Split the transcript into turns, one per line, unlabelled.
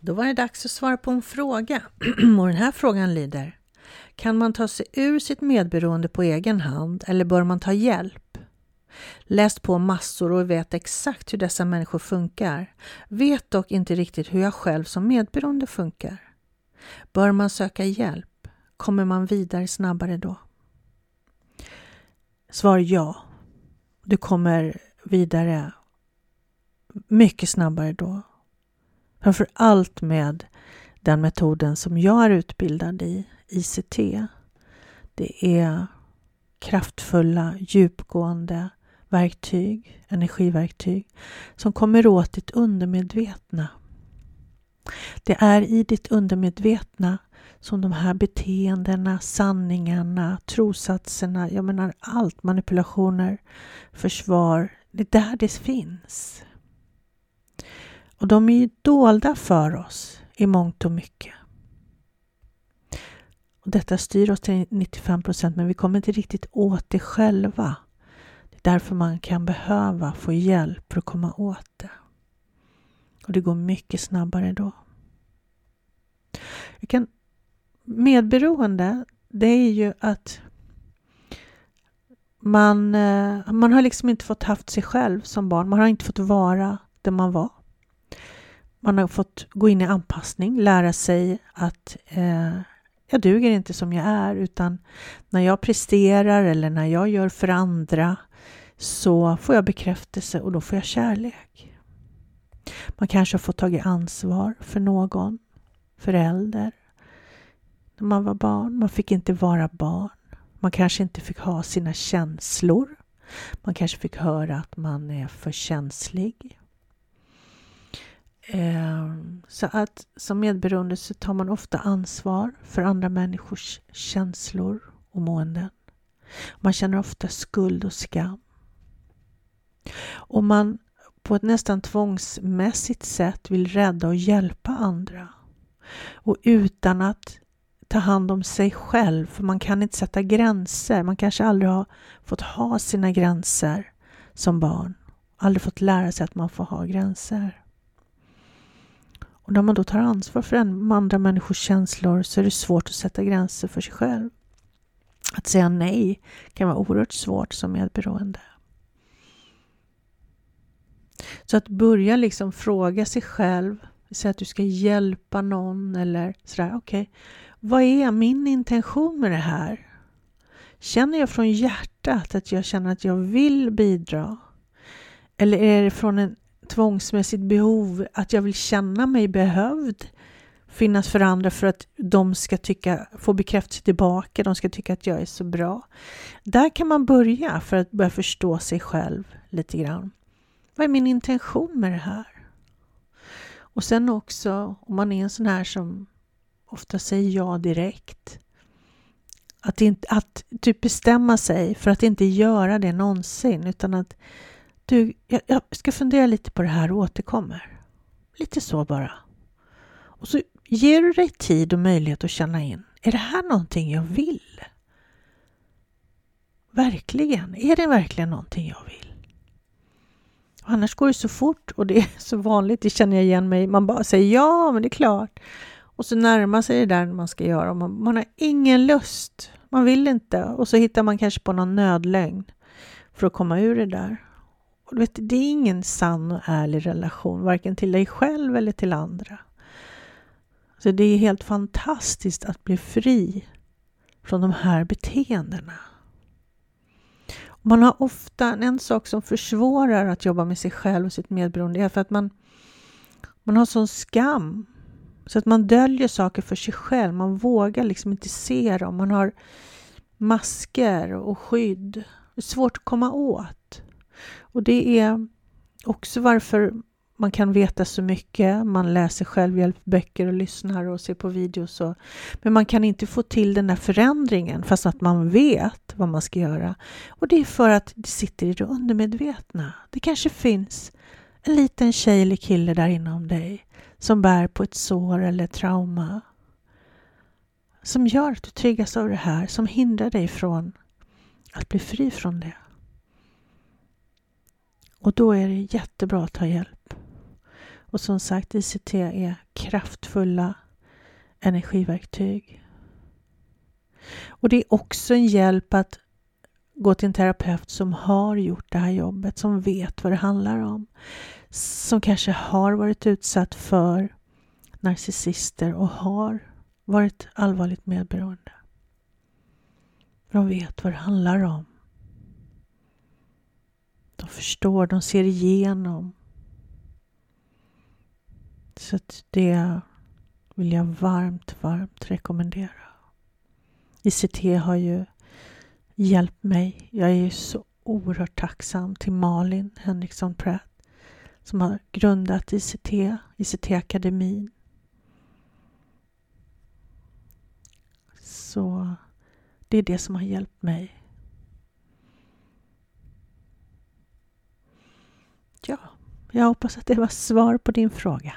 Då var det dags att svara på en fråga. Och den här frågan lyder Kan man ta sig ur sitt medberoende på egen hand eller bör man ta hjälp? Läst på massor och vet exakt hur dessa människor funkar. Vet dock inte riktigt hur jag själv som medberoende funkar. Bör man söka hjälp? Kommer man vidare snabbare då? Svar ja. Du kommer vidare mycket snabbare då. Framför allt med den metoden som jag är utbildad i, ICT. Det är kraftfulla, djupgående verktyg, energiverktyg som kommer åt ditt undermedvetna. Det är i ditt undermedvetna som de här beteendena, sanningarna, trosatserna, jag menar allt, manipulationer, försvar, det är där det finns. Och de är ju dolda för oss i mångt och mycket. Och detta styr oss till 95 procent men vi kommer inte riktigt åt det själva. Det är därför man kan behöva få hjälp för att komma åt det. Och det går mycket snabbare då. Jag kan, medberoende, det är ju att man, eh, man har liksom inte fått haft sig själv som barn. Man har inte fått vara den man var. Man har fått gå in i anpassning, lära sig att eh, jag duger inte som jag är utan när jag presterar eller när jag gör för andra så får jag bekräftelse och då får jag kärlek. Man kanske har fått tagit ansvar för någon, förälder, när man var barn. Man fick inte vara barn. Man kanske inte fick ha sina känslor. Man kanske fick höra att man är för känslig. Ehm, så att som medberoende så tar man ofta ansvar för andra människors känslor och måenden. Man känner ofta skuld och skam. Och man på ett nästan tvångsmässigt sätt vill rädda och hjälpa andra. Och utan att ta hand om sig själv, för man kan inte sätta gränser. Man kanske aldrig har fått ha sina gränser som barn. Aldrig fått lära sig att man får ha gränser. Och när man då tar ansvar för andra människors känslor så är det svårt att sätta gränser för sig själv. Att säga nej kan vara oerhört svårt som medberoende. Så att börja liksom fråga sig själv, säga att du ska hjälpa någon eller sådär, okej, okay, vad är min intention med det här? Känner jag från hjärtat att jag känner att jag vill bidra? Eller är det från en tvångsmässigt behov att jag vill känna mig behövd? Finnas för andra för att de ska tycka, få bekräftelse tillbaka, de ska tycka att jag är så bra. Där kan man börja för att börja förstå sig själv lite grann. Vad är min intention med det här? Och sen också om man är en sån här som ofta säger ja direkt. Att, inte, att typ bestämma sig för att inte göra det någonsin utan att du, jag, jag ska fundera lite på det här och återkommer. Lite så bara. Och så ger du dig tid och möjlighet att känna in. Är det här någonting jag vill? Verkligen. Är det verkligen någonting jag vill? Annars går det så fort och det är så vanligt, det känner jag igen mig Man bara säger ja, men det är klart. Och så närmar sig det där man ska göra. Man, man har ingen lust. Man vill inte. Och så hittar man kanske på någon nödlögn för att komma ur det där. Och du vet, det är ingen sann och ärlig relation, varken till dig själv eller till andra. Så det är helt fantastiskt att bli fri från de här beteendena. Man har ofta en sak som försvårar att jobba med sig själv och sitt medberoende är för att man, man har sån skam så att man döljer saker för sig själv. Man vågar liksom inte se dem. Man har masker och skydd. Det är svårt att komma åt. Och det är också varför man kan veta så mycket. Man läser självhjälpböcker och lyssnar och ser på videos. Och, men man kan inte få till den där förändringen fast att man vet vad man ska göra. Och det är för att det sitter i det undermedvetna. Det kanske finns en liten tjej eller kille där inom dig som bär på ett sår eller trauma som gör att du triggas av det här, som hindrar dig från att bli fri från det. Och då är det jättebra att ta hjälp. Och som sagt, ICT är kraftfulla energiverktyg. Och det är också en hjälp att gå till en terapeut som har gjort det här jobbet, som vet vad det handlar om. Som kanske har varit utsatt för narcissister och har varit allvarligt medberoende. De vet vad det handlar om. De förstår, de ser igenom. Så det vill jag varmt, varmt rekommendera. ICT har ju hjälpt mig. Jag är så oerhört tacksam till Malin Henriksson Pratt som har grundat ICT, ICT-akademin. Så det är det som har hjälpt mig. Ja, jag hoppas att det var svar på din fråga.